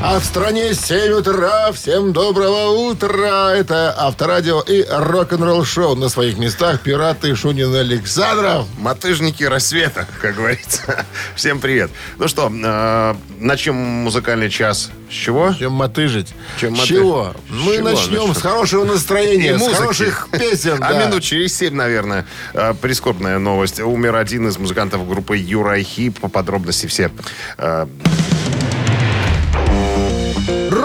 А в стране 7 утра. Всем доброго утра. Это Авторадио и рок-н-ролл шоу. На своих местах пираты Шунин Александров. Мотыжники рассвета, как говорится. Всем привет. Ну что, э, начнем музыкальный час с чего? Чем мотыжить? Чем С мотыжить? чего? Мы чего начнем начнем? с хорошего настроения, с хороших песен. А да. минут через семь, наверное, э, прискорбная новость. Умер один из музыкантов группы Юрай Хип. По подробности все. э,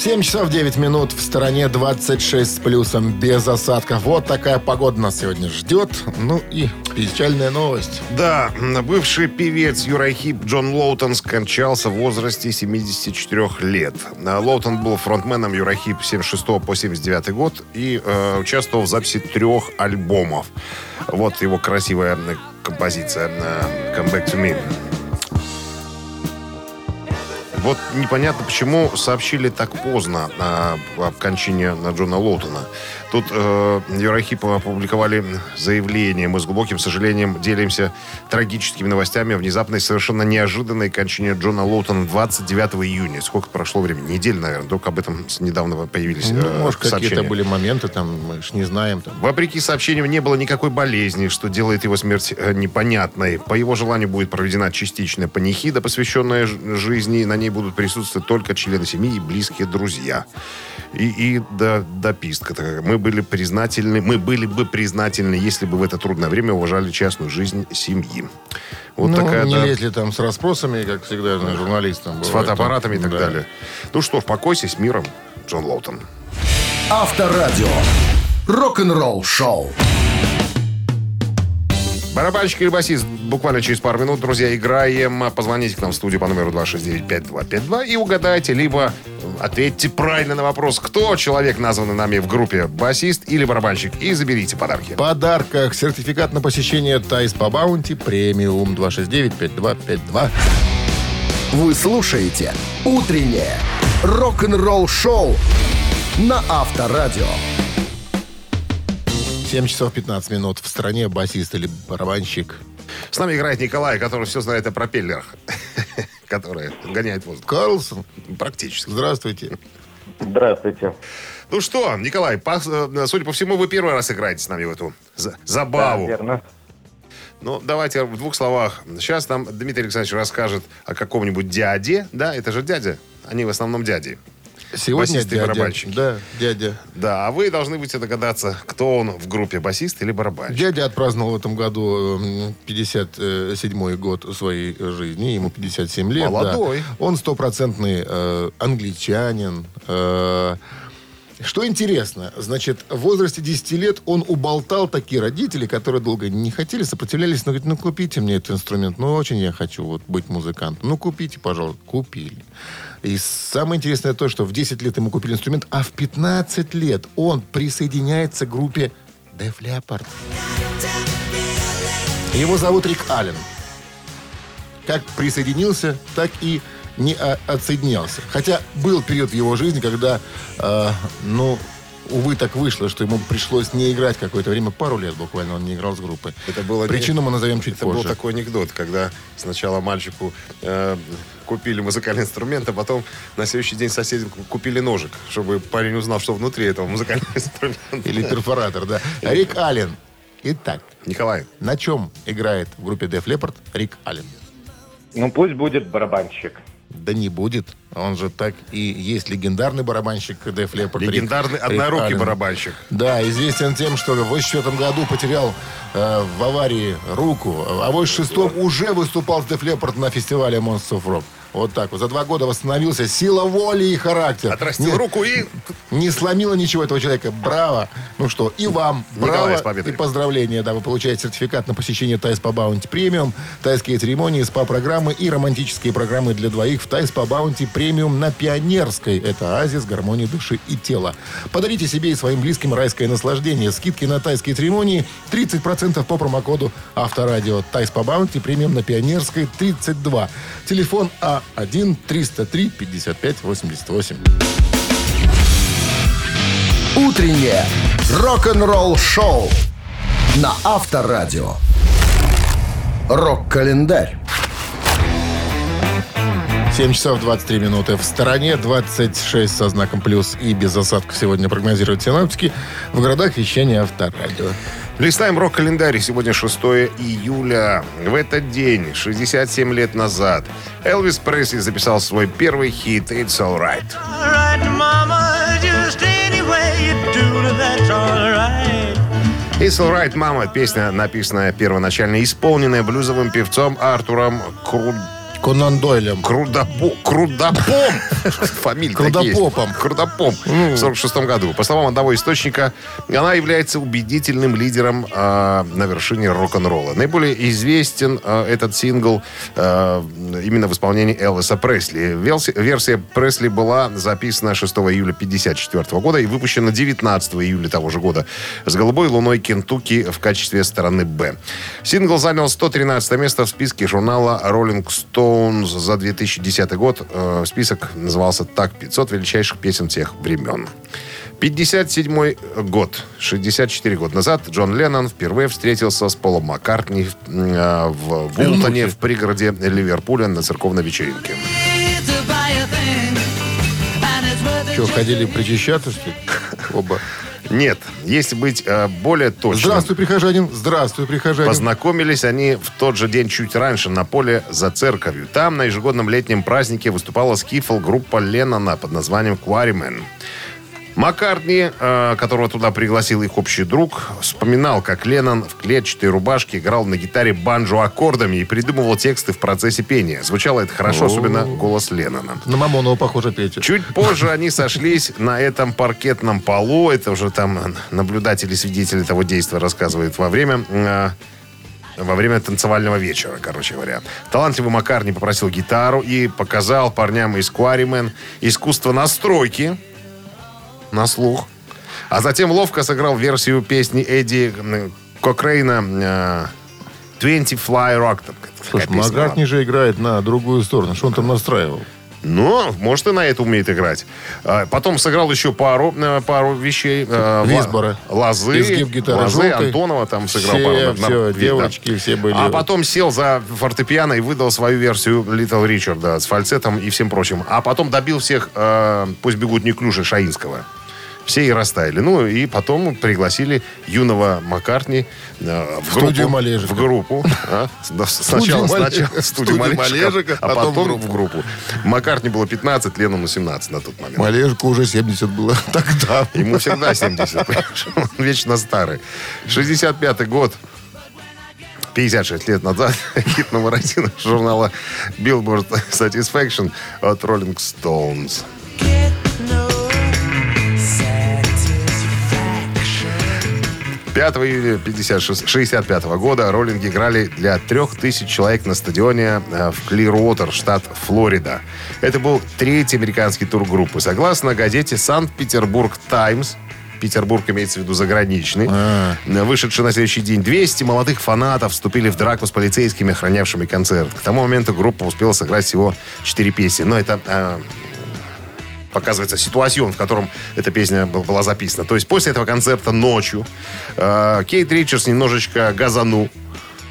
7 часов 9 минут. В стороне 26 с плюсом, без осадков. Вот такая погода нас сегодня ждет. Ну и печальная новость. Да, бывший певец Uriah Heep Джон Лоутон скончался в возрасте 74 лет. А, Лоутон был фронтменом Uriah Heep с 76 по 79 год и э, участвовал в записи трех альбомов. Вот его красивая э, композиция э, «Come Back to Me». Вот непонятно, почему сообщили так поздно о, о кончине Джона Лоутона. Тут э, Еврохип опубликовали заявление. Мы с глубоким сожалением делимся трагическими новостями о внезапной, совершенно неожиданной кончине Джона Лоутона 29 июня. Сколько прошло времени? Неделя, наверное. Только об этом недавно появились Ну, э, может, какие-то были моменты, там, мы ж не знаем. Там. Вопреки сообщениям, не было никакой болезни, что делает его смерть э, непонятной. По его желанию будет проведена частичная панихида, посвященная жизни. На ней будут присутствовать только члены семьи и близкие друзья. И, и да, дописка такая. Мы были признательны, мы были бы признательны, если бы в это трудное время уважали частную жизнь семьи. Вот ну, такая, не да, лезли там с расспросами, как всегда, на журналистам. с фотоаппаратами и так далее. Ну что, покойся с миром, Джон Лоутон. Авторадио. Рок-н-ролл-шоу. Барабанщик или басист буквально через пару минут, друзья, играем. Позвоните к нам в студию по номеру 269-5252 и угадайте, либо ответьте правильно на вопрос, кто человек, названный нами в группе, басист или барабанщик, и заберите подарки. В подарках сертификат на посещение Тайс по Баунти премиум 269-5252. Вы слушаете «Утреннее рок-н-ролл-шоу» на Авторадио. 7 часов 15 минут. В стране басист или барабанщик. С нами играет Николай, который все знает о пропеллерах, которые гоняют воздух. Карлсон, Практически. здравствуйте. Здравствуйте. Ну что, Николай, по- э, судя по всему, вы первый раз играете с нами в эту за- забаву. Да, верно. Ну, давайте в двух словах. Сейчас нам Дмитрий Александрович расскажет о каком-нибудь дяде. Да, это же дядя. Они в основном дяди. Сегодня Басисты и дядя. барабанщики. Да, дядя. Да, а вы должны будете догадаться, кто он в группе, басист или барабанщик. Дядя отпраздновал в этом году м, 57-й год своей жизни. Ему 57 лет. да. Молодой. Он стопроцентный э, англичанин. Э, что интересно, значит, в возрасте 10 лет он уболтал такие родители, которые долго не хотели, сопротивлялись, но говорит, ну купите мне этот инструмент, ну очень я хочу вот быть музыкантом, ну купите, пожалуйста, купили. И самое интересное то, что в 10 лет ему купили инструмент, а в 15 лет он присоединяется к группе Def Leppard. Его зовут Рик Аллен. Как присоединился, так и не отсоединялся. Хотя был период в его жизни, когда, э, ну, увы, так вышло, что ему пришлось не играть какое-то время, пару лет буквально он не играл с группой. Это было не- Причину мы назовем чуть Это позже. был такой анекдот, когда сначала мальчику э, купили музыкальный инструмент, а потом на следующий день соседям купили ножик, чтобы парень узнал, что внутри этого музыкального инструмента. Или перфоратор, да. Рик Аллен. Итак, Николай, на чем играет в группе Def Leppard Рик Аллен? Ну, пусть будет барабанщик. Да не будет. Он же так и есть легендарный барабанщик Leppard. Рик- легендарный Рик однорукий барабанщик. Да, известен тем, что в 84 году потерял э, в аварии руку, а в 86 уже выступал с Def Leppard на фестивале Monsters of Rock. Вот так вот. За два года восстановился. Сила воли и характер. Отрастил Не- руку и... Не сломило ничего этого человека. Браво. Ну что, и вам браво и поздравления. Да, вы получаете сертификат на посещение Тайс по Баунти Премиум, тайские церемонии, СПА-программы и романтические программы для двоих в Тай-спа Bounty Premium на Пионерской. Это оазис гармонии души и тела. Подарите себе и своим близким райское наслаждение. Скидки на тайские церемонии 30% по промокоду Авторадио. Тай-спа Bounty Premium на Пионерской 32. Телефон А 219-303-5588. Утреннее рок-н-ролл-шоу на Авторадио. Рок-календарь. 7 часов 23 минуты. В стороне 26 со знаком плюс и без осадков сегодня прогнозируют синоптики. В городах вещания Авторадио. Листаем рок-календарь. Сегодня 6 июля. В этот день, 67 лет назад, Элвис Пресли записал свой первый хит «It's Alright». Alright, mama, just any way you do it, that's alright. «It's Alright, мама» — песня, написанная первоначально, исполненная блюзовым певцом Артуром Кру... Конан Дойлем. Крудопо... Крудопом! Фамилия Крудопопом. Крудопом. В 46 году. По словам одного источника, она является убедительным лидером э, на вершине рок-н-ролла. Наиболее известен э, этот сингл э, именно в исполнении Элвиса Пресли. Велси- Версия Пресли была записана 6 июля 1954 года и выпущена 19 июля того же года с «Голубой луной Кентукки» в качестве стороны «Б». Сингл занял 113 место в списке журнала Rolling Stones за 2010 год. Э, Список назывался так «500 величайших песен всех времен». 57 год, 64 года назад, Джон Леннон впервые встретился с Полом Маккартни э, в Вултоне, в пригороде Ливерпуля на церковной вечеринке. Что, ходили причащаться, что ли? Оба. Нет, если быть э, более точным. Здравствуй, прихожанин. Здравствуй, прихожанин. Познакомились они в тот же день чуть раньше на поле за церковью. Там на ежегодном летнем празднике выступала скифл-группа Леннона под названием «Quarrymen». Маккартни, э, которого туда пригласил их общий друг, вспоминал, как Леннон в клетчатой рубашке играл на гитаре банджо аккордами и придумывал тексты в процессе пения. Звучало это хорошо, особенно голос Леннона. На Мамонова похоже, Петя. Чуть позже они сошлись на этом паркетном полу. Это уже там наблюдатели, свидетели того действия рассказывают во время... э, во время танцевального вечера, короче говоря. Талантливый Маккарни попросил гитару и показал парням из Quarrymen искусство настройки на слух. А затем ловко сыграл версию песни Эдди Кокрейна э, «20 Fly Rock». Слушай. Маккартни же играет на другую сторону. Что он там настраивал? Ну, может, и на это умеет играть. А, Потом сыграл еще пару, э, пару вещей. э, Висбора. Лозы. Лозы, желтой. Антонова там сыграл Все, пару. на- на- все, видно. девочки все были. А потом сел за фортепиано и выдал свою версию Литл Ричарда с фальцетом и всем прочим. А потом добил всех э, «Пусть бегут неклюши» Шаинского. Все и растаяли. Ну, и потом пригласили юного Маккартни э, в, студию группу, Малежика. В группу. а. Сначала, В студию Малежика, а потом потом в группу. Маккартни было 15, Леннону 17 на тот момент. Малежку уже 70 было тогда. Ему всегда 70, понимаешь? Он вечно старый. 65-й год. 56 лет назад хит номер один журнала Billboard Satisfaction от Rolling Stones. Get 5 июля 56 65 года роллинги играли для 3000 человек на стадионе э, в Клирвотер, штат Флорида. Это был третий американский тур группы. Согласно газете «Санкт-Петербург Таймс», Петербург имеется в виду заграничный, А. вышедший на следующий день, 200 молодых фанатов вступили в драку с полицейскими, охранявшими концерт. К тому моменту группа успела сыграть всего 4 песни. Но это показывается ситуацион, в котором эта песня был- была записана. То есть после этого концерта ночью э, Кейт Ричардс немножечко газанул,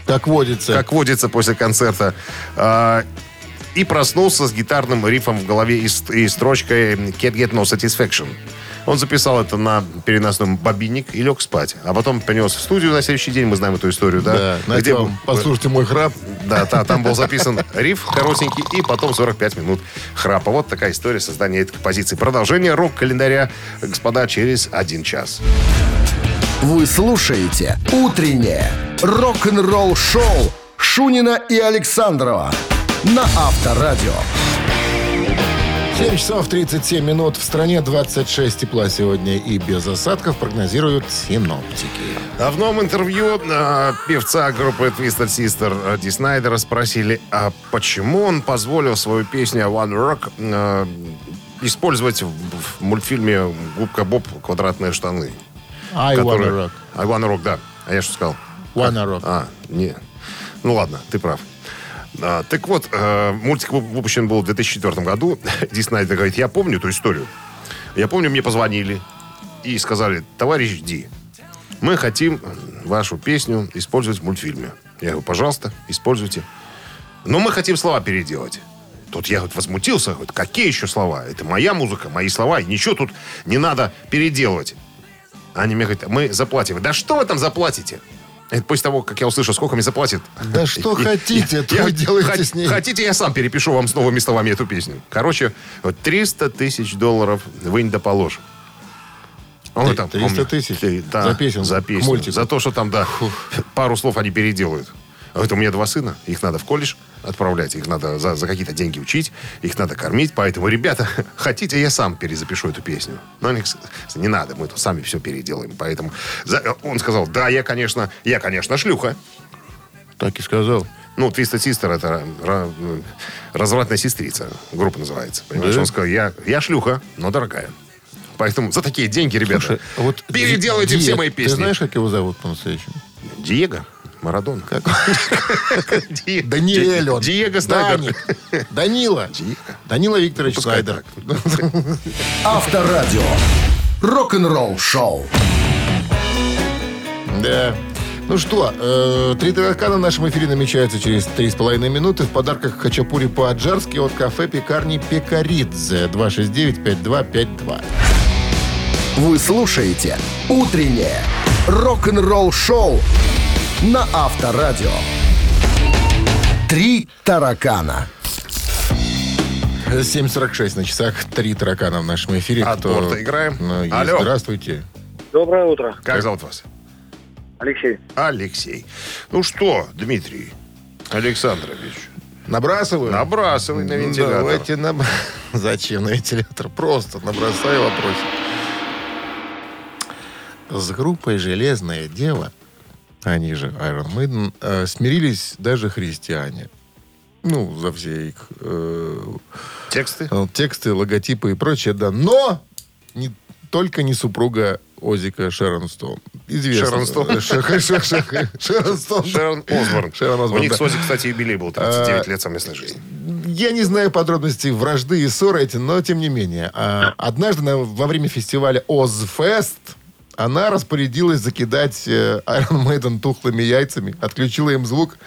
Как водится. как водится после концерта, э, и проснулся с гитарным рифом в голове и, и строчкой «Can't get no satisfaction». Он записал это на переносной бобинник и лег спать. А потом принес в студию на следующий день, мы знаем эту историю, да? Да, Где вам, был- послушайте мой храп. да, та- там был записан риф коротенький и потом 45 минут храпа. Вот такая история создания этой композиции. Продолжение рок-календаря, господа, через один час. Вы слушаете «Утреннее рок-н-ролл-шоу» Шунина и Александрова на Авторадио. 7 часов 37 минут. В стране 26 тепла сегодня и без осадков прогнозируют синоптики. А в новом интервью э, певца группы Twisted Sister э, Ди Снайдера спросили, а почему он позволил свою песню One Rock э, использовать в, в мультфильме «Губка Боб. Квадратные штаны». I который- wanna rock. I wanna rock, да. А я что сказал? Wanna rock. А, не. Ну ладно, ты прав. А, так вот, э, мультик вып- выпущен был в 2004 году. Ди Снайдер говорит, я помню эту историю. Я помню, мне позвонили и сказали, товарищ Ди, мы хотим вашу песню использовать в мультфильме. Я говорю, пожалуйста, используйте. Но мы хотим слова переделать. Тут я вот возмутился, говорю, какие еще слова? Это моя музыка, мои слова, ничего тут не надо переделывать. Они мне говорят, мы заплатим. Да что вы там заплатите? Это после того, как я услышал, сколько мне заплатят. Да что хотите, то делайте хот- с ней. Хотите, я сам перепишу вам с новыми словами эту песню. Короче, вот 300 тысяч долларов вынь да положь. Он Три- там, 300 помню, тысяч? Да, За песню, За песню. За то, что там, да, пару слов они переделают. А это у меня два сына. Их надо в колледж отправлять. Их надо за, за какие-то деньги учить. Их надо кормить. Поэтому, ребята, хотите, я сам перезапишу эту песню. Но они не надо, мы тут сами все переделаем. Поэтому за- он сказал, да, я, конечно, я, конечно, шлюха. Так и сказал. Ну, Twisted Sister это ра- развратная сестрица. Группа называется. Понимаешь, Да? он сказал, я, я шлюха, но дорогая. Поэтому за такие деньги, ребята, Слушай, а вот переделайте Ди- все мои песни. Ты знаешь, как его зовут по-настоящему? Диего Марадона. Как? Даниэль он. Ди- Диего Снайдер. Данила. Данила Викторович Пускай Снайдер. Авторадио. Рок-н-ролл шоу. Да. Ну что, э, три таракана в нашем эфире намечаются через три с половиной минуты. В подарках хачапури по-аджарски от кафе пекарни Пекаридзе. 269-5252. Вы слушаете «Утреннее рок-н-ролл-шоу» на Авторадио. Три таракана. 7.46 на часах. Три таракана в нашем эфире. От Кто- борта играем. Ну, есть. Алло. Здравствуйте. Доброе утро, Как зовут вас? Алексей. Алексей. Ну что, Дмитрий Александрович, Набрасываю? набрасывай на вентилятор. Давайте наб... Зачем на вентилятор? Просто набросаю вопросик. С группой «Железное дело», они же Iron Maiden, э, смирились даже христиане. Ну, за все их э, Тексты? э, тексты, логотипы и прочее, да. Но не, только не супруга Озика Шерон Стоун. Известно. Шерон Стоун? Э, Ше- ше- ше- ше- Шерон Стоун. Шерон Осборн. Шерон У Осборн, них да. с Ози, кстати, юбилей был 39 А, лет совместной жизни. Я не знаю подробностей вражды и ссоры эти, но тем не менее. А, однажды на- во время фестиваля Озфест она распорядилась закидать э, Iron Maiden тухлыми яйцами, отключила им звук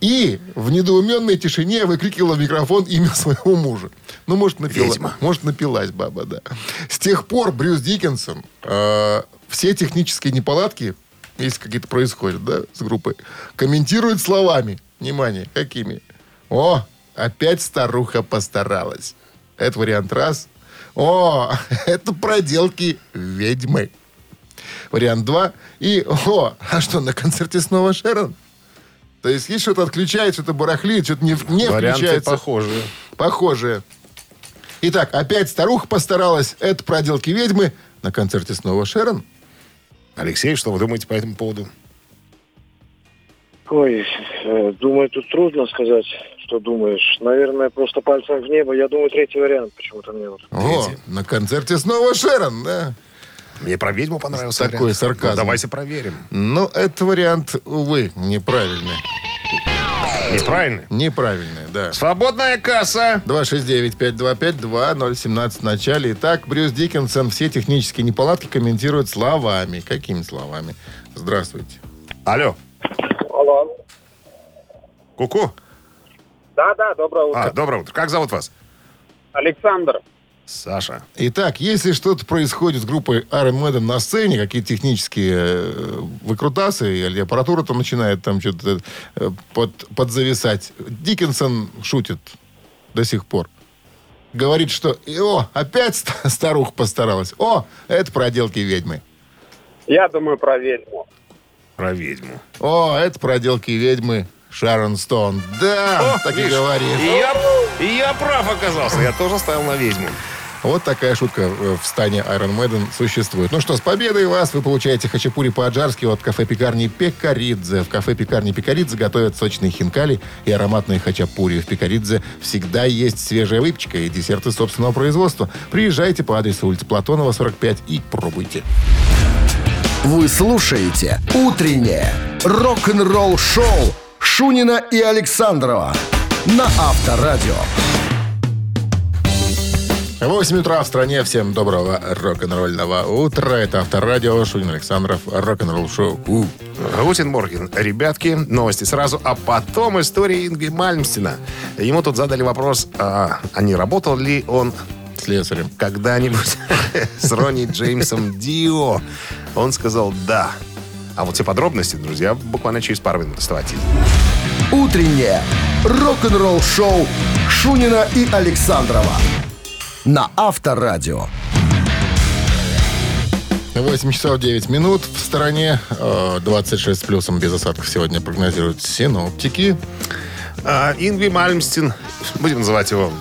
и в недоуменной тишине выкрикивала в микрофон имя своего мужа. Ну, может, напила, Ведьма. может, напилась баба, да. С тех пор Брюс Диккенсон э, все технические неполадки, если какие-то происходят, да, с группой, комментирует словами. Внимание, какими? О, опять старуха постаралась. Это вариант раз. О, это проделки ведьмы. Вариант два. И, о, а что, на концерте снова Шерон? То есть, есть что-то отключает, что-то барахлит, что-то не, не Варианты включается. похожие. Похожие. Итак, опять старуха постаралась. Это проделки ведьмы. На концерте снова Шерон. Алексей, что вы думаете по этому поводу? Ой, э, думаю, тут трудно сказать, что думаешь. Наверное, просто пальцем в небо. Я думаю, третий вариант почему-то мне вот. О, на концерте снова Шерон, да. Мне про ведьму понравился Такой вариант. сарказм. Ну, давайте проверим. Ну, это вариант, увы, неправильный. Неправильно? Неправильный, да. Свободная касса. 269-5252-017 в начале. Итак, Брюс Диккенсон все технические неполадки комментирует словами. Какими словами? Здравствуйте. Алло. Алло. Ку-ку. Да, да, доброе утро. А, доброе утро. Как зовут вас? Александр. Саша. Итак, если что-то происходит с группой Iron Maiden на сцене, какие-то технические э, выкрутасы, или аппаратура там начинает там что-то э, под, подзависать, Диккенсон шутит до сих пор. Говорит, что «И, «О, опять ст- старуха постаралась! О, это проделки ведьмы! Я думаю про ведьму. Про ведьму. О, это проделки ведьмы Шарон Стоун!» Да, так и видишь, говорит. И я, и я прав оказался. Я тоже ставил на ведьму. Вот такая шутка э, в стане Iron Maiden существует. Ну что, с победой вас! Вы получаете хачапури по-аджарски от кафе-пекарни Пекаридзе. В кафе-пекарни Пекаридзе готовят сочные хинкали и ароматные хачапури. В Пекаридзе всегда есть свежая выпечка и десерты собственного производства. Приезжайте по адресу улицы Платонова, 45 и пробуйте. Вы слушаете «Утреннее рок-н-ролл-шоу» Шунина и Александрова на Авторадио. 8 утра в стране. Всем доброго рок-н-ролльного утра. Это Авторадио. Шунин Александров. Рок-н-ролл шоу. У. Гутин Морген. Ребятки, новости сразу, а потом история Ингви Мальмстина. Ему тут задали вопрос, а, а не работал ли он Слесарем. когда-нибудь с Ронни Джеймсом Дио? Он сказал «да». А вот все подробности, друзья, буквально через пару минут. Оставайтесь. Утреннее рок-н-ролл-шоу Шунина и Александрова на Авторадио. 8 часов 9 минут. В стороне э, 26 с плюсом без осадков сегодня прогнозируют синоптики. А, Ингви Мальмстин, будем называть его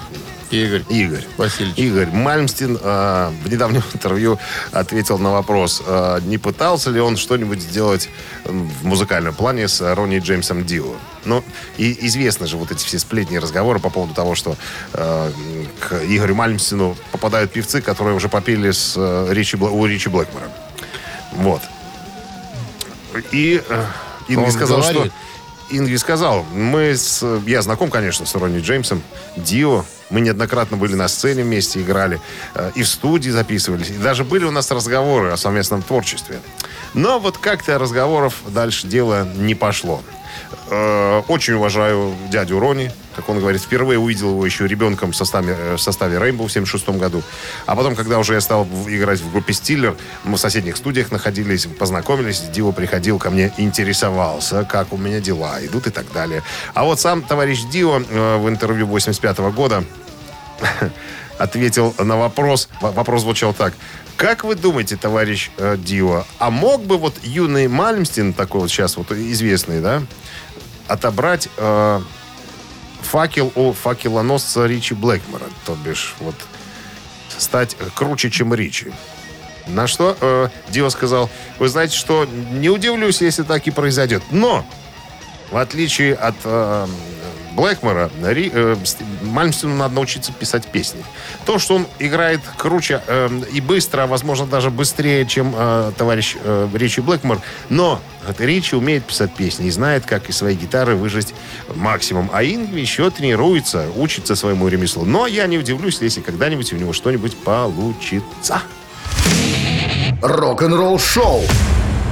Игорь. Игорь. Васильевич. Игорь Мальмстин э, в недавнем интервью ответил на вопрос, э, не пытался ли он что-нибудь сделать в музыкальном плане с Ронни Джеймсом Дио. Ну, и известны же вот эти все сплетни и разговоры по поводу того, что э, к Игорю Мальмстину попадают певцы, которые уже попели с, э, Ричи, у Ричи Блэкмора. Вот. И э, Ингви Он сказал, что... говорит. Ингви сказал, мы с, я знаком, конечно, с Ронни Джеймсом, Дио. Мы неоднократно были на сцене вместе, играли, э, и в студии записывались. И даже были у нас разговоры о совместном творчестве. Но вот как-то разговоров дальше дело не пошло. Э, Очень уважаю дядю Рони, как он говорит, впервые увидел его еще ребенком в составе, э, в составе Rainbow в 76 году. А потом, когда уже я стал играть в группе Стиллер, мы в соседних студиях находились, познакомились, Дио приходил ко мне, интересовался, как у меня дела идут и так далее. А вот сам товарищ Дио в интервью 85 года ответил на вопрос. Во- Вопрос звучал так. Как вы думаете, товарищ э, Дио, а мог бы вот юный Мальмстин, такой вот сейчас вот известный, да, отобрать э, факел у факелоносца Ричи Блэкмора, то бишь вот стать круче, чем Ричи? На что э, Дио сказал, вы знаете что, не удивлюсь, если так и произойдет. Но, в отличие от э, Блэкмора, Ри, э, Ст- Мальмстину надо научиться писать песни. То, что он играет круче э, и быстро, а возможно даже быстрее, чем э, товарищ э, Ричи Блэкмор, но Ричи умеет писать песни и знает, как из своей гитары выжать максимум. А Ингви еще тренируется, учится своему ремеслу. Но я не удивлюсь, если когда-нибудь у него что-нибудь получится. Рок-н-ролл-шоу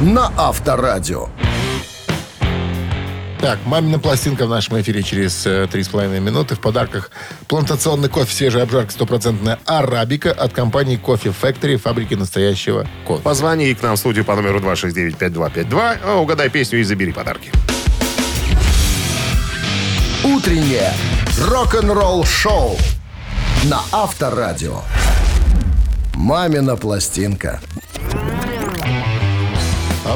на Авторадио. Так, мамина пластинка в нашем эфире через э, три с половиной минуты. В подарках плантационный кофе свежая обжарка стопроцентная арабика от компании Кофе Factory, фабрики настоящего кофе. Позвони к нам в студию по номеру 269-5252, а угадай песню и забери подарки. Утреннее рок-н-ролл-шоу на Авторадио. Мамина пластинка.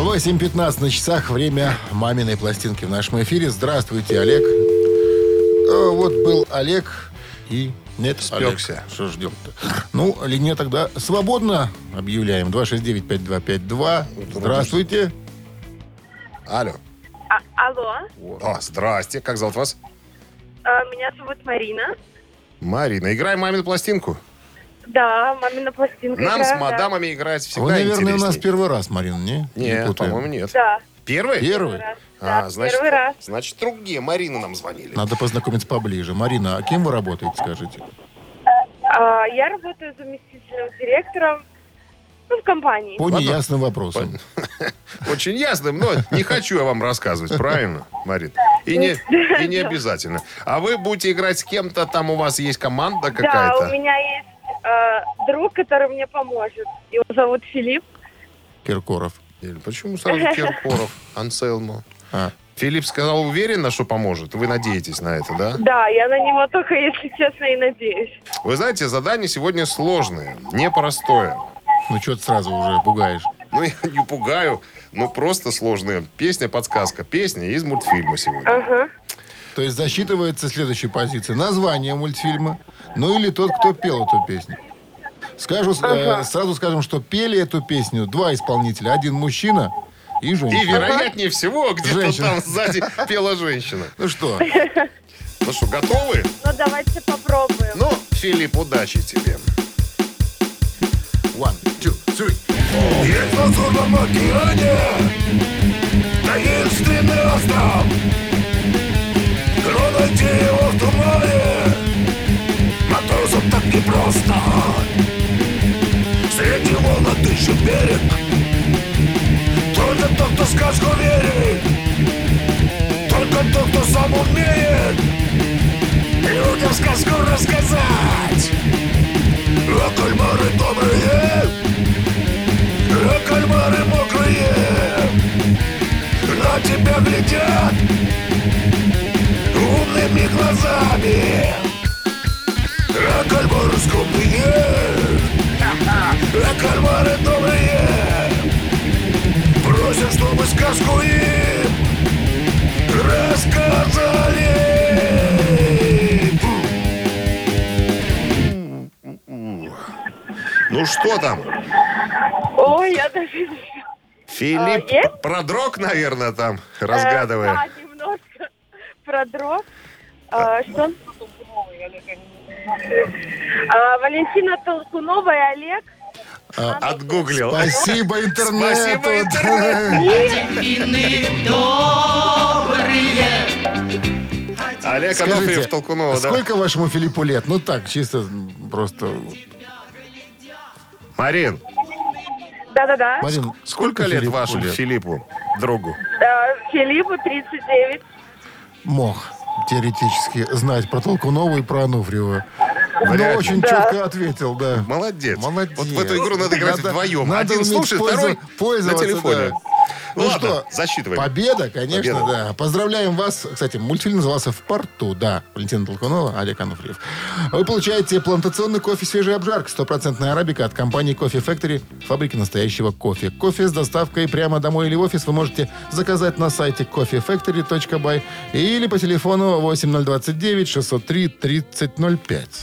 8.15 на часах. Время маминой пластинки в нашем эфире. Здравствуйте, Олег. Э, Вот был Олег и... Нет, Спекся. Олег. Что ждем-то? Ну, линия тогда свободно. Объявляем. 269-5252. Здравствуйте. Алло. А- алло, О, здрасте. Как зовут вас? А, меня зовут Марина. Марина. Играем мамину пластинку. Да, мамина пластинка. Нам с играю, да. мадамами играть всегда Вы, наверное, у нас первый раз, Марина, не? Нет, путаем? по-моему, нет. Да, Первый? Первый? раз. А, да, значит, первый раз. значит, другие Марины нам звонили. Надо познакомиться поближе. Марина, а кем вы работаете, скажите? А, я работаю заместителем директором ну, в компании. По неясным вопросам. Очень ясным, но не хочу я вам рассказывать, правильно, Марин? И не, и не обязательно. А вы будете играть с кем-то, там у вас есть команда Да, какая-то? у меня есть э, друг, который мне поможет. Его зовут Филипп. Киркоров. Почему сразу Киркоров, Анселмо? А, Филипп сказал уверенно, что поможет. Вы надеетесь на это, да? Да, я на него только, если честно, и надеюсь. Вы знаете, задание сегодня сложное, непростое. ну что ты сразу уже пугаешь? Ну, я не пугаю, но просто сложная. Песня, подсказка. Песня из мультфильма сегодня. Ага. То есть засчитывается следующая позиция. Название мультфильма, ну или тот, кто пел эту песню. Скажу, э, сразу скажем, что пели эту песню два исполнителя. Один мужчина и И, женщина. вероятнее всего, где-то Женщина. там сзади пела женщина. Ну что, Ну что, готовы? Ну, давайте попробуем. Ну, Филипп, удачи тебе. one, two, three. Есть на Лазурном океане Таинственный остров Тронуть его в просто. Среди волн отыщет берег. Только тот, кто сказку верит. Только тот, кто сам умеет. Людям сказку рассказать. А кальмары добрые. А кальмары мокрые. На тебя глядят Умными глазами А кальмары скупые А кальмары добрые Просят, чтобы сказку им Рассказали Ну что там? Ой, я даже... не- Филипп А, есть? продрог, наверное, там, Э, разгадывая. Да, немножко продрог. А, что? А, Валентина Толкунова и Олег. Отгуглил. Спасибо интернету. Спасибо, интернет. Олег Скажите, Анофриев Толкунова, да? сколько вашему Филиппу лет? Ну так, чисто просто... Марин, Да-да-да. Марин, сколько лет Филиппу вашему лет? Филиппу, другу? А, Филиппу 39. Мог теоретически знать про Толкунову и про Ануфриева. Но ли. очень Да. четко ответил, да. Молодец. Молодец. Вот в эту игру надо играть Надо- вдвоем. надо Один слушает, второй на телефоне. да. Ну, Ну ладно, что, засчитываем. Победа, конечно, Победа. да. Поздравляем вас. Кстати, мультфильм назывался «В порту», да. Валентина Толкунова, Олег Ануфриев. Вы получаете плантационный кофе «Свежая обжарка», стопроцентная арабика от компании «Кофе Factory», фабрики настоящего кофе. Кофе с доставкой прямо домой или в офис вы можете заказать на сайте coffeefactory.by или по телефону 8029 603 3005.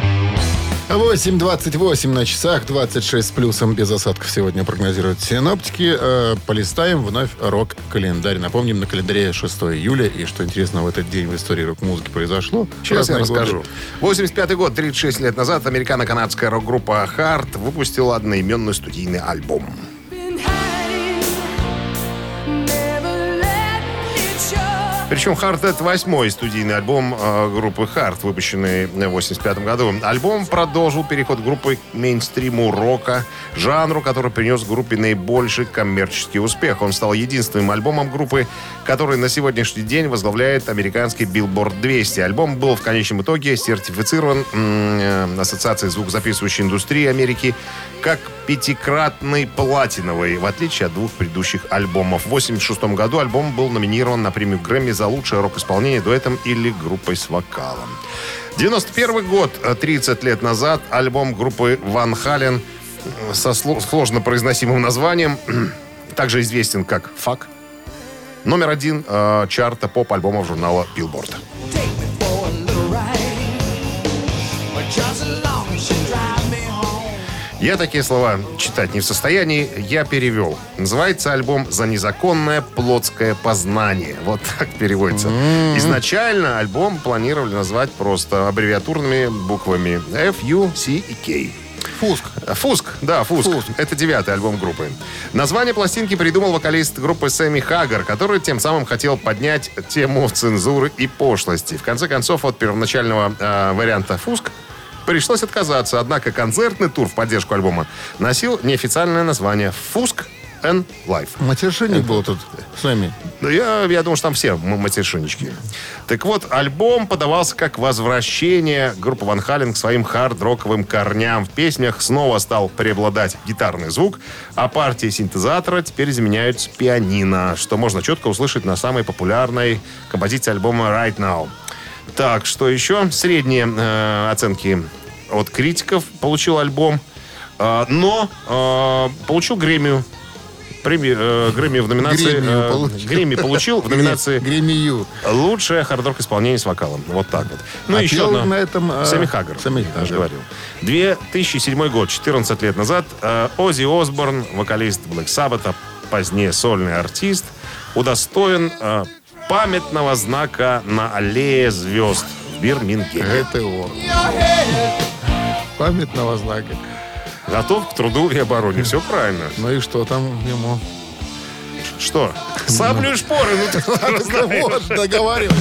8.28 на часах, 26 с плюсом без осадков сегодня прогнозируют синоптики. Э, полистаем вновь рок-календарь. Напомним, на календаре 6 июля. И что интересно в этот день в истории рок-музыки произошло. Сейчас я расскажу. 85 год, 36 лет назад, американо-канадская рок-группа Hard выпустила одноименный студийный альбом. Причем Hard это восьмой студийный альбом э, группы Hard, выпущенный в 85 году. Альбом продолжил переход группы к мейнстриму рока, жанру, который принес группе наибольший коммерческий успех. Он стал единственным альбомом группы, который на сегодняшний день возглавляет американский Billboard 200. Альбом был в конечном итоге сертифицирован э, Ассоциацией звукозаписывающей индустрии Америки как пятикратный платиновый, в отличие от двух предыдущих альбомов. В 1986 году альбом был номинирован на премию Грэмми за лучшее рок-исполнение дуэтом или группой с вокалом. 91 год, э, 30 лет назад, альбом группы Ван Хален э, со сло- сложно произносимым названием, также известен как «Фак», номер один э, чарта поп-альбомов журнала Billboard. Я такие слова читать не в состоянии, я перевел. Называется альбом «За незаконное плотское познание». Вот так переводится. Изначально альбом планировали назвать просто аббревиатурными буквами F, U, C и K. Фуск. Фуск, да, Фуск. Это девятый альбом группы. Название пластинки придумал вокалист группы Сэмми Хаггар, который тем самым хотел поднять тему цензуры и пошлости. В конце концов, от первоначального э, варианта Фуск пришлось отказаться. Однако концертный тур в поддержку альбома носил неофициальное название «Фуск and Life». Матершинник был тут с нами. Ну, я, я думаю, что там все матершиннички. Так вот, альбом подавался как возвращение группы Ван Хален к своим хард-роковым корням. В песнях снова стал преобладать гитарный звук, а партии синтезатора теперь заменяются пианино, что можно четко услышать на самой популярной композиции альбома «Right Now». Так, что еще? Средние э, оценки от критиков получил альбом, Э, но э, получил Гремию. Премию, э, Грэмми в номинации... Гремию э, получил. Грэмми получил в номинации Гремию. Лучшее хард-рок исполнение с вокалом. Вот так вот. Ну, А еще одно. на этом, э, Сэмми Хаггар. Сэмми Хаггар. говорил. 2007 год, 14 лет назад, э, Оззи Осборн, вокалист Black Sabbath, позднее сольный артист, удостоен э, памятного знака на аллее звезд в Бирмингеме. Это он. Памятного знака. Готов к труду и обороне. Все правильно. Ну и что там ему? Что? Саблю и шпоры. Ну, ты тоже знаешь. Вот, договаривай.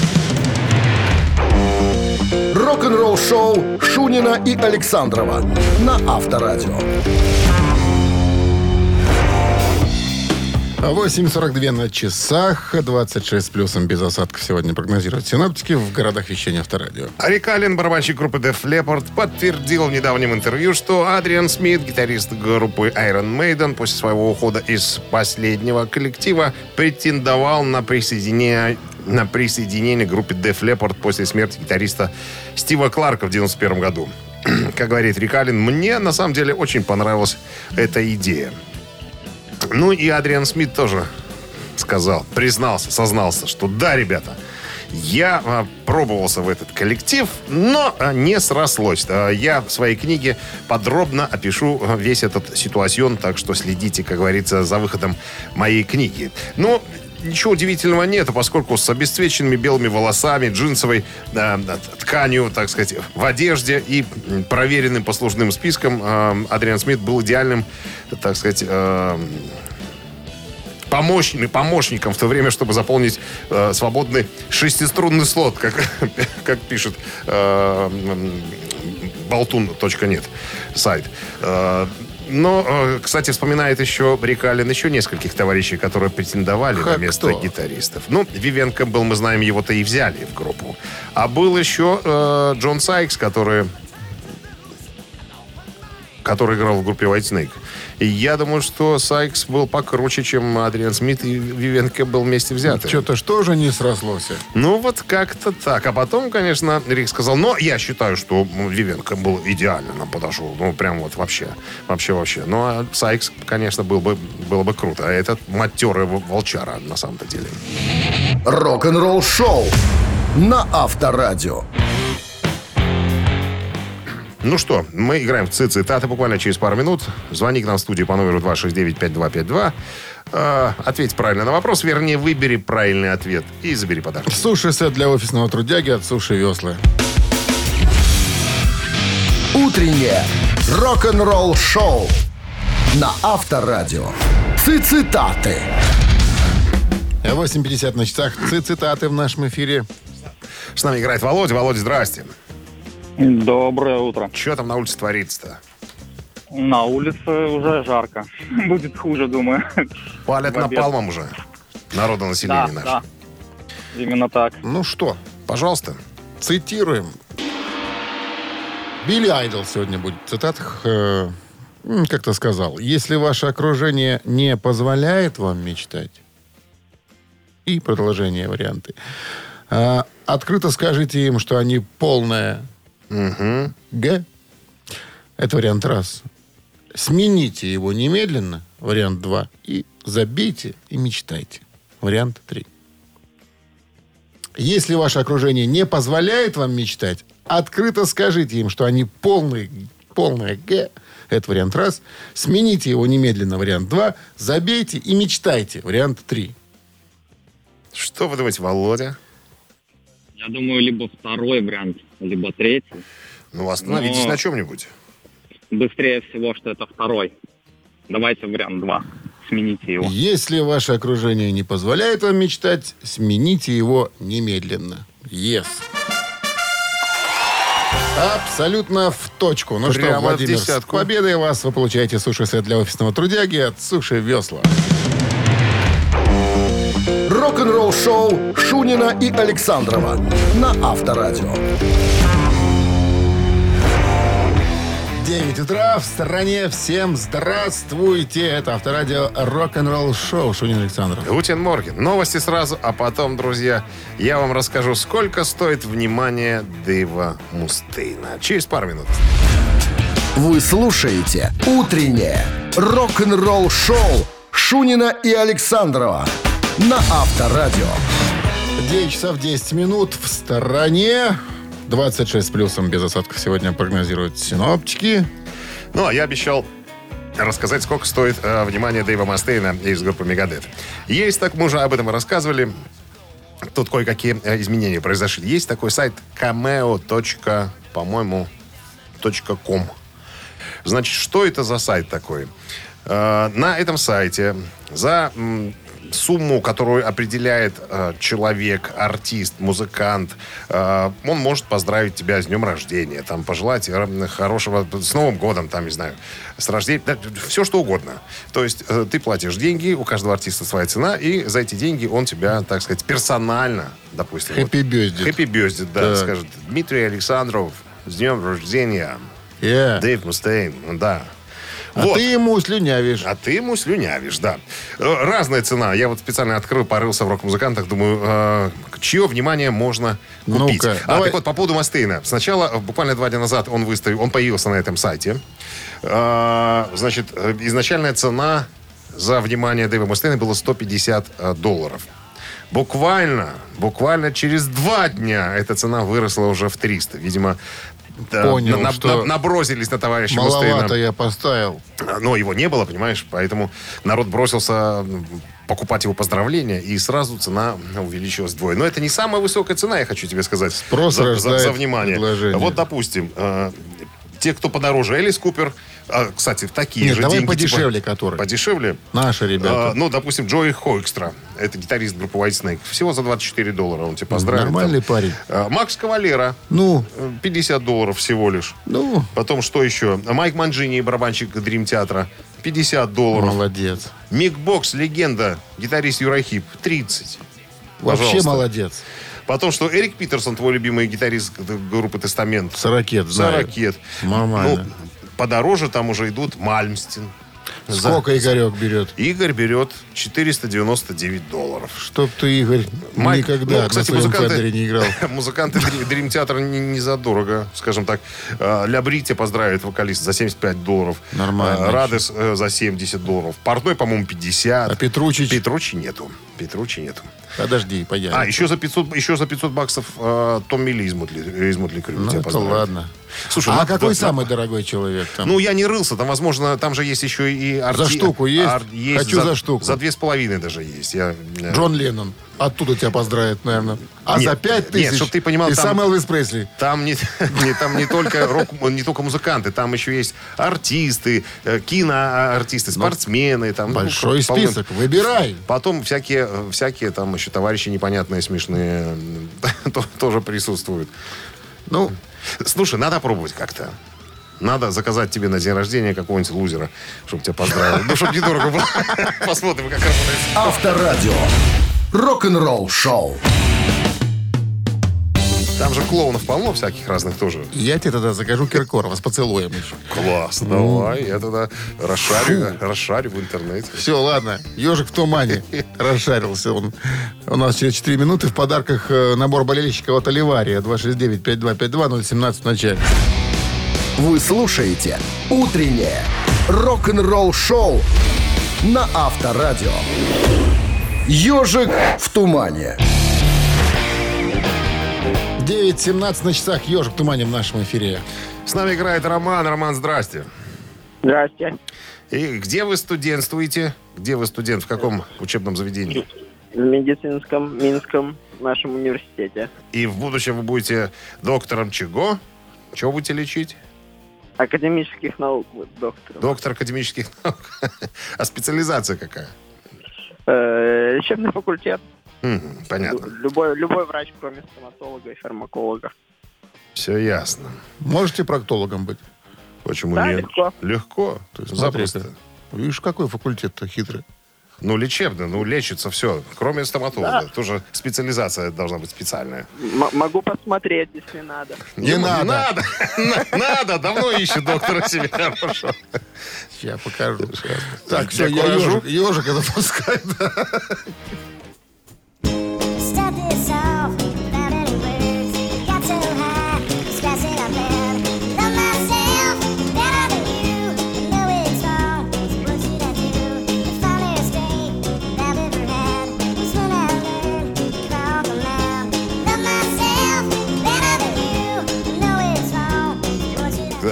Рок-н-ролл шоу Шунина и Александрова на Авторадио. 8.42 на часах, 26 с плюсом без осадков сегодня прогнозируют синоптики в городах вещания Авторадио. Рик Аллен, барабанщик группы Def Leppard, подтвердил в недавнем интервью, что Адриан Смит, гитарист группы Iron Maiden, после своего ухода из последнего коллектива, претендовал на присоединение на присоединение к группе Def Leppard после смерти гитариста Стива Кларка в 91 году. Как говорит Рик Аллен, мне на самом деле очень понравилась эта идея. Ну и Адриан Смит тоже сказал, признался, сознался, что да, ребята, я а, пробовался в этот коллектив, но а, не срослось. А, я в своей книге подробно опишу весь этот ситуацион, так что следите, как говорится, за выходом моей книги. Ну, ничего удивительного нет, поскольку с обесцвеченными белыми волосами, джинсовой да, тканью, так сказать, в одежде и проверенным послужным списком э, Адриан Смит был идеальным, так сказать, э, помощником, помощником в то время, чтобы заполнить э, свободный шестиструнный слот, как, как пишет э, болтун.нет сайт. Э, но, э, кстати, вспоминает еще Рик Аллен еще нескольких товарищей, которые претендовали Как на место кто? гитаристов. Ну, Вивен Кэмпбелл, мы знаем, его-то и взяли в группу. А был еще э, Джон Сайкс, который который играл в группе White Snake. Я думаю, что Сайкс был покруче, чем Адриан Смит и Вивен Кэмпбелл вместе взяты. Что-то что же не срослось? Ну, вот как-то так. А потом, конечно, Рик сказал, но я считаю, что Вивенко был идеально нам подошел. Ну, прям вот вообще. Вообще, вообще. Ну, а Сайкс, конечно, был бы, было бы круто. А этот матерый волчара, на самом-то деле. Рок-н-ролл шоу на Авторадио. Ну что, мы играем в цитаты буквально через пару минут. Звони к нам в студию по номеру 269-5252. Э, ответь правильно на вопрос, вернее, выбери правильный ответ и забери подарок. Суши-сет для офисного трудяги от Суши Весла. Утреннее рок-н-ролл шоу на Авторадио. Цитаты. 8.50 на часах. Ци- Цитаты в нашем эфире. С нами играет Володя. Володя, здрасте. Доброе утро. Что там на улице творится-то? На улице уже жарко. Будет хуже, думаю. Палят напалмом уже. Народонаселение Да, наше. да. Именно так. Ну что, Пожалуйста. цитируем. Билли Айдол сегодня будет в цитатах. э, как-то сказал, если ваше окружение не позволяет вам мечтать, и продолжение варианты, а, открыто скажите им, что они полная Г. Это вариант раз. Смените его немедленно, вариант два, и забейте и мечтайте, вариант три. Если ваше окружение не позволяет вам мечтать, открыто скажите им, что они полные, полная Г. Это вариант раз. Смените его немедленно, вариант два. Забейте и мечтайте, вариант три. Что вы думаете, Володя? Я думаю, либо второй вариант, либо третий. Ну, остановитесь Но- на чем-нибудь. Быстрее всего, что это второй. Давайте вариант два. Смените его. Если ваше окружение не позволяет вам мечтать, смените его немедленно. Yes. Абсолютно в точку. Ну что, Прямо в Владимир, с победой вас вы получаете суши-сет для офисного трудяги от Суши Весла. Рок-н-ролл шоу Шунина и Александрова на Авторадио. 9 утра в стране. Всем здравствуйте. Это авторадио рок-н-ролл шоу Шунин Александров. Guten Morgen. Новости сразу, а потом, друзья, я вам расскажу, сколько стоит внимание Дэйва Мустейна. Через пару минут. Вы слушаете «Утреннее рок-н-ролл шоу» Шунина и Александрова на Авторадио. 9 часов 10 минут в стороне. 26 с плюсом без осадков сегодня прогнозируют синоптики. Ну, а я обещал рассказать, сколько стоит э, внимание Дэйва Мастейна из группы Мегадет. Есть, так мы уже об этом рассказывали. Тут кое-какие э, изменения произошли. Есть такой сайт cameo. по-моему, .com. Значит, что это за сайт такой? Э, На этом сайте за сумму, которую определяет э, человек, артист, музыкант, э, он может поздравить тебя с днем рождения, там, пожелать э, хорошего, с Новым годом, там, не знаю, с рождением, да, все что угодно. То есть э, ты платишь деньги, у каждого артиста своя цена, и за эти деньги он тебя, так сказать, персонально, допустим, вот, birthday. Happy birthday, да, скажет Дмитрий Александров, с днем рождения. Yeah. Дэйв Мустейн, да. А Вот. ты ему слюнявишь. А ты ему слюнявишь, да. Э, Разная цена. Я вот специально открыл, порылся в рок-музыкантах, думаю, э, чье внимание можно купить. Ну-ка, а, давай. так вот, по поводу Мастейна. Сначала, э, буквально два дня назад, он выставил, он появился на этом сайте. Э, значит, э, изначальная цена за внимание Дэйва Мустейна была 150 э, долларов. Буквально, буквально через два дня эта цена выросла уже в 300. Видимо, да, Понял, на- что на- набросились на товарища Мустейна. Маловато я поставил. Но его не было, понимаешь, поэтому народ бросился покупать его поздравления, и сразу цена увеличилась вдвое. Но это не самая высокая цена, я хочу тебе сказать, Спрос за, за- за внимание. предложение. Вот, допустим, э, те, кто подороже, Элис Купер, а, кстати, в такие Нет, же давай деньги. подешевле, типа, который. Подешевле? Наши ребята. А, ну, допустим, Джои Хойкстра. Это гитарист группы White Snake. Всего за 24 доллара он тебя поздравит. Нормальный там. парень. А, Макс Кавалера. Ну, э, 50 долларов всего лишь. ну, Потом что еще? Майк Манджини, барабанщик Дрим Театра. 50 долларов. молодец. Мик Бокс, легенда, гитарист Юрахип, 30. Вообще Пожалуйста. молодец. Потом, что Эрик Питерсон, твой любимый гитарист группы Тестамент, Сорокет, ракет. Нормально. Ну, подороже там уже идут Мальмстин. Сколько Игорек берет? Игорь берет 499 долларов. Чтоб ты, Игорь, Майк- никогда ну, на кстати, своем музыканты- кадре не играл. Музыканты Дри- Дрим Театра не, не задорого, скажем так. А, Ля Брити поздравит вокалист за 75 долларов. Нормально. А, Радес э, за 70 долларов. Портной, по-моему, 50. А Петручич? Петручи нету. Петручи нету. Подожди, пойдем. А, еще за 500, еще за 500 баксов э, Том Милли из Мотли, из Мотли Крю Ну, это ладно. Слушай, а ну, какой да, самый дорогой человек там? Ну, я не рылся. Там, возможно, там же есть еще и арти... За штуку есть? ар- есть Хочу за штуку. За две с половиной даже есть. Я, э, Джон Леннон. Оттуда тебя поздравит, наверное. А Нет, за пять нет, тысяч чтоб ты понимал, и там- сам Элвис Пресли. Там не, не, там не только рок, не только музыканты, там еще есть артисты, э, киноартисты, спортсмены. Там, ну, Большой полно- список. Выбирай. Потом всякие, всякие там еще товарищи непонятные, смешные то- тоже присутствуют. Ну, Слушай, надо пробовать как-то. Надо заказать тебе на день рождения какого-нибудь лузера, чтобы тебя поздравил. Ну, чтобы недорого было. Посмотрим, как работает. Авторадио. Рок-н-ролл шоу. Там же клоунов полно всяких разных тоже. я тебе тогда закажу Киркорова с поцелуем. Класс, давай. Я тогда расшарю, расшарю в интернете. Все, ладно. Ежик в тумане. Расшарился он. У нас через 4 минуты в подарках э, набор болельщиков от Оливария. 269-5252-017 в начале. Вы слушаете «Утреннее рок-н-ролл шоу» на Авторадио. «Ежик в тумане». 9.17 на часах. Ежик в тумане в нашем эфире. С нами играет Роман. Роман, здрасте. Здрасте. И где вы студентствуете? Где вы студент? В каком учебном заведении? В медицинском Минском нашем университете. И в будущем вы будете доктором чего? Чего будете лечить? Академических наук вот, доктор. Доктор академических наук. А специализация какая? Э, лечебный факультет. Мгм, понятно. Лю- Любой, любой врач, кроме стоматолога и фармаколога. Все ясно. Можете проктологом быть? Почему Да, нет? легко. Легко. То есть, Запросто. смотри-ка. Видишь, какой факультет-то хитрый. Ну, лечебно, ну, лечится все. Кроме стоматолога. Тоже специализация должна быть специальная. М- могу посмотреть, если надо. Не надо. надо. На- Надо. Давно ищет доктора себе хорошо. Сейчас покажу. Так, все, я ежик, ежика запускаю. да.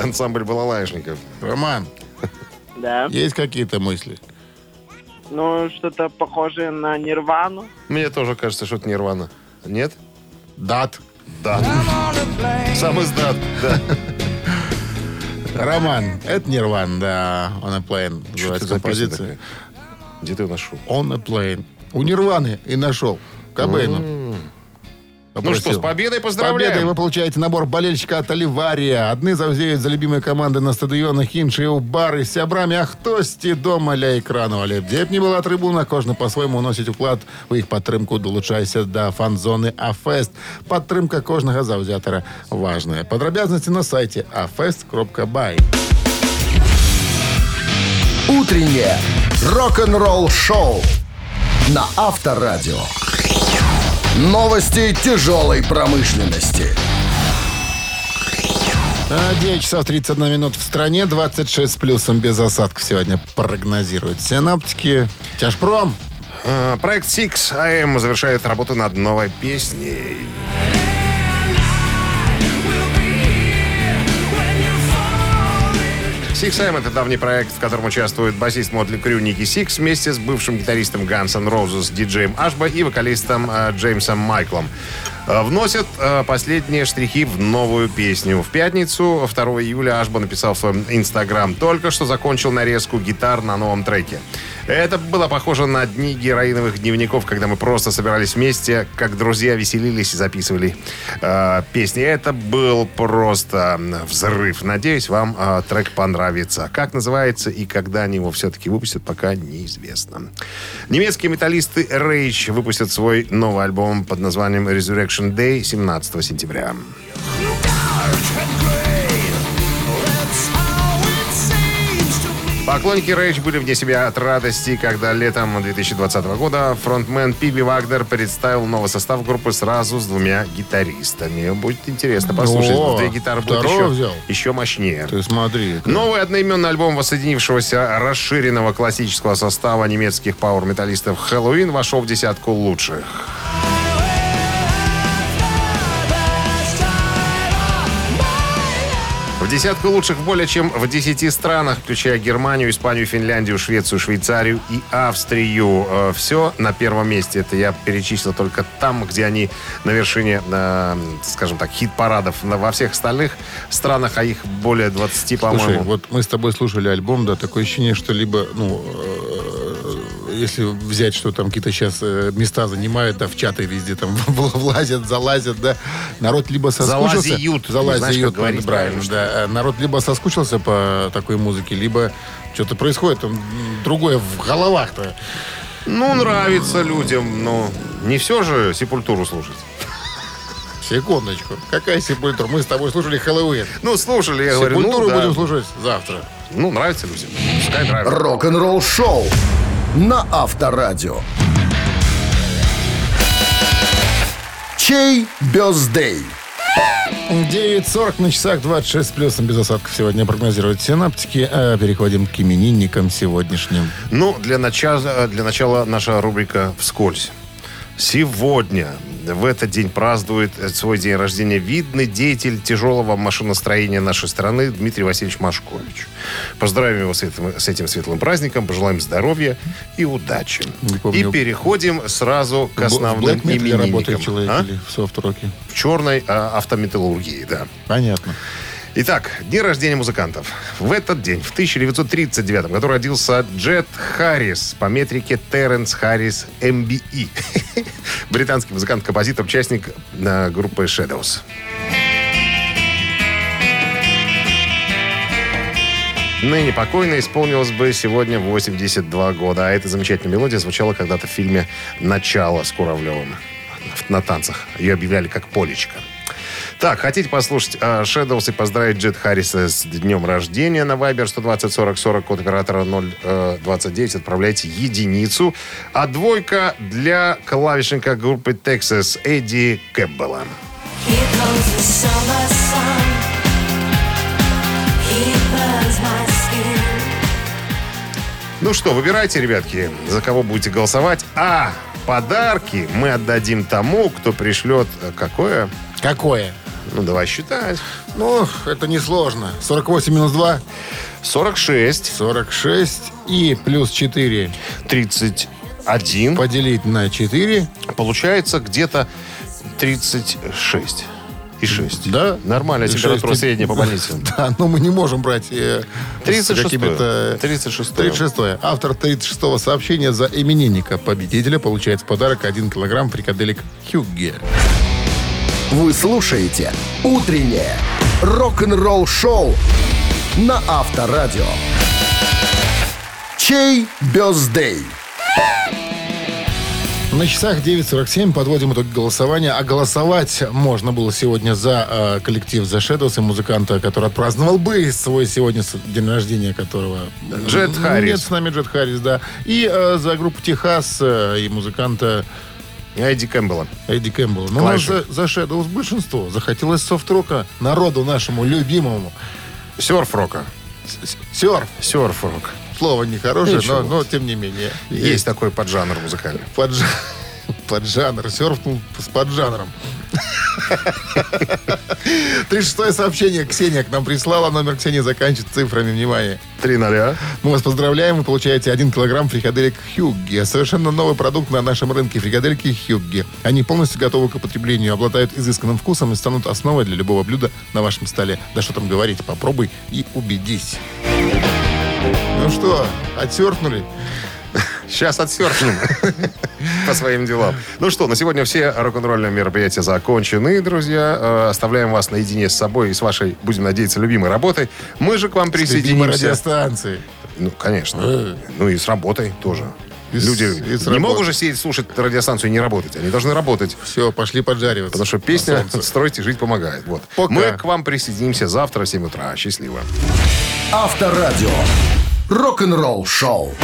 Ансамбль балалайшников. Роман, Да. есть какие-то мысли? Ну, что-то похожее на Нирвану. Мне тоже кажется, что это нирвана. Нет? Дат. Да. Сам издат. Да. Роман, это Нирван, да. On a plane. Что это Называется за песня композиция. такая? Где ты ее нашел? On a plane. У Нирваны и нашел. Кобейну. Ну что, с победой Победой поздравляем. вы получаете набор болельщика от Оливария. Одни завзеют за любимые команды на стадионах інші у бары з сябрамі, а хтосьці дома ля экрану. Але б дзе б не была трибуна, кожны по-свойму носіць уклад у іх падтрымку. Долучайся да фан-зоны Афест. Падтрымка кожнага заўзятара важная. Падрабязнасці на сайте afest.by. Утреннее рок-н-ролл-шоу на Авторадио. Новости тяжелой промышленности. А, 9 часов 31 минут в стране, 26 с плюсом без осадков сегодня прогнозируют синоптики. Тяжпром. А, Проект Sixx:A.M. завершает работу над новой песней. Sixx:A.M. — это давний проект, в котором участвует басист Mötley Crüe Никки Сикс вместе с бывшим гитаристом Guns N' Roses DJ Ashba и вокалистом э, Джеймсом Майклом. Э, Вносят э, последние штрихи в новую песню. В пятницу, 2 июля, Ашба написал в своем инстаграм «Только что закончил нарезку гитар на новом треке». Это было похоже на дни героиновых дневников, когда мы просто собирались вместе, как друзья веселились и записывали э, песни. Это был просто взрыв. Надеюсь, вам э, трек понравится. Как называется и когда они его все-таки выпустят, пока неизвестно. Немецкие металлисты Rage выпустят свой новый альбом под названием Resurrection Day 17 сентября. Поклонники Rage были вне себя от радости, когда летом 2020 года фронтмен Пиби Вагнер представил новый состав группы сразу с двумя гитаристами. Будет интересно послушать. О, Две гитары будут еще, взял? еще мощнее. Ты смотри. Новый одноименный альбом воссоединившегося расширенного классического состава немецких пауэр-металлистов «Хэллоуин» вошел в десятку лучших. В десятку лучших более чем в 10 странах, включая Германию, Испанию, Финляндию, Швецию, Швейцарию и Австрию. Все на первом месте. Это я перечислил только там, где они на вершине, э, скажем так, хит-парадов. Во всех остальных странах, а их более 20, Слушай, по-моему. вот мы с тобой слушали альбом, да, такое ощущение, что либо, ну, э, если взять, что там какие-то сейчас места занимают, да, в чаты везде там влазят, залазят, да, народ либо соскучился... Залазиют. Залазиют, Знаешь, правильно, да. Э, Народ либо соскучился по такой музыке, либо что-то происходит там другое в головах-то. Ну, нравится людям, но не все же сепультуру слушать. Секундочку. Какая сепультура? Мы с тобой слушали Хэллоуин. Ну, слушали, я говорю, Сепультуру ну, да. будем слушать завтра. Ну, нравится людям. Пускай нравится. Рок-н-ролл-шоу на Авторадио. Чей бездей? 9.40 на часах 26 с плюсом без осадков сегодня прогнозируют синаптики. А переходим к именинникам сегодняшним. Ну, для начала, для начала наша рубрика «Вскользь». Сегодня, в этот день, празднует свой день рождения видный деятель тяжелого машиностроения нашей страны Дмитрий Васильевич Машкович. Поздравим его с этим, с этим светлым праздником, пожелаем здоровья и удачи. Помню. И переходим сразу к В основным Metal именинникам. работает человек А? или в софт-роке? В черной а, автометаллургии, да. Понятно. Итак, день рождения музыкантов. В этот день, в 1939 году, родился Джет Харрис по метрике Терренс Харрис MBE. Британский музыкант-композитор, участник э, группы Shadows. Ныне покойно исполнилось бы сегодня 82 года. А эта замечательная мелодия звучала когда-то в фильме «Начало» с Куравлевым на танцах. Ее объявляли как «Полечка». Так, хотите послушать э, Shadows и поздравить Джет Харриса с днем рождения на Viber 120 40 40, код оператора 029, отправляйте единицу. А двойка для клавишника группы Texas Эдди Кэббелла. Ну что, выбирайте, ребятки, за кого будете голосовать. А подарки мы отдадим тому, кто пришлет э, какое? Какое? Ну, давай считать. Ну, это несложно. 48 минус 2. 46. 46 и плюс 4 31. поделить на 4. Получается где-то 36. И 6. Да? Нормальная И температура шесть. средняя по больнице. Да, но мы не можем брать э, с 36-е. какими-то... 36-е. 36 Автор 36-го сообщения за именинника победителя получает в подарок 1 килограмм фрикаделек Хюгге. Вы слушаете «Утреннее рок-н-ролл-шоу» на Авторадио. Чей бездей? На часах 9.47 подводим итоги голосования. А голосовать можно было сегодня за э, коллектив The Shadows и музыканта, который отпраздновал бы свой сегодня день рождения, которого... Джет Харрис. Нет, с нами Джет Харрис, да. И э, за группу Техас э, и музыканта Эдди Кэмпбелла. Эдди Кэмпбелла. Но у нас за, за Shadows большинство. Захотелось софт-рока народу нашему любимому. Серф-рока. Серф. Серф-рок. Слово нехорошее, но, но тем не менее. Есть такой поджанр музыкальный. Подж... Поджанр. Серфнул с поджанром. 36 сообщение Ксения к нам прислала. Номер Ксении заканчивается цифрами. Внимание. Три ноля. Мы вас поздравляем. Вы получаете 1 килограмм фрикаделек Хьюгги. Совершенно новый продукт на нашем рынке фрикадельки Хьюгги. Они полностью готовы к употреблению, обладают изысканным вкусом и станут основой для любого блюда на вашем столе. Да что там говорить, попробуй и убедись. Ну что, отсерфнули? Сейчас отсерфнем по своим делам. Ну что, на сегодня все рок-н-ролльные мероприятия закончены, друзья. Э, Оставляем вас наедине с собой и с вашей, будем надеяться, любимой работой. Мы же к вам присоединимся. радиостанции. Ну, конечно. Э. Ну и с работой тоже. И с- Люди и с не работой. могут же сидеть, слушать радиостанцию и не работать. Они должны работать. Все, пошли поджариваться. Потому что песня солнце. «Строить и жить» помогает. Вот. Пока. Мы к вам присоединимся завтра в 7 утра. Счастливо. Авторадио. Рок-н-ролл-шоу.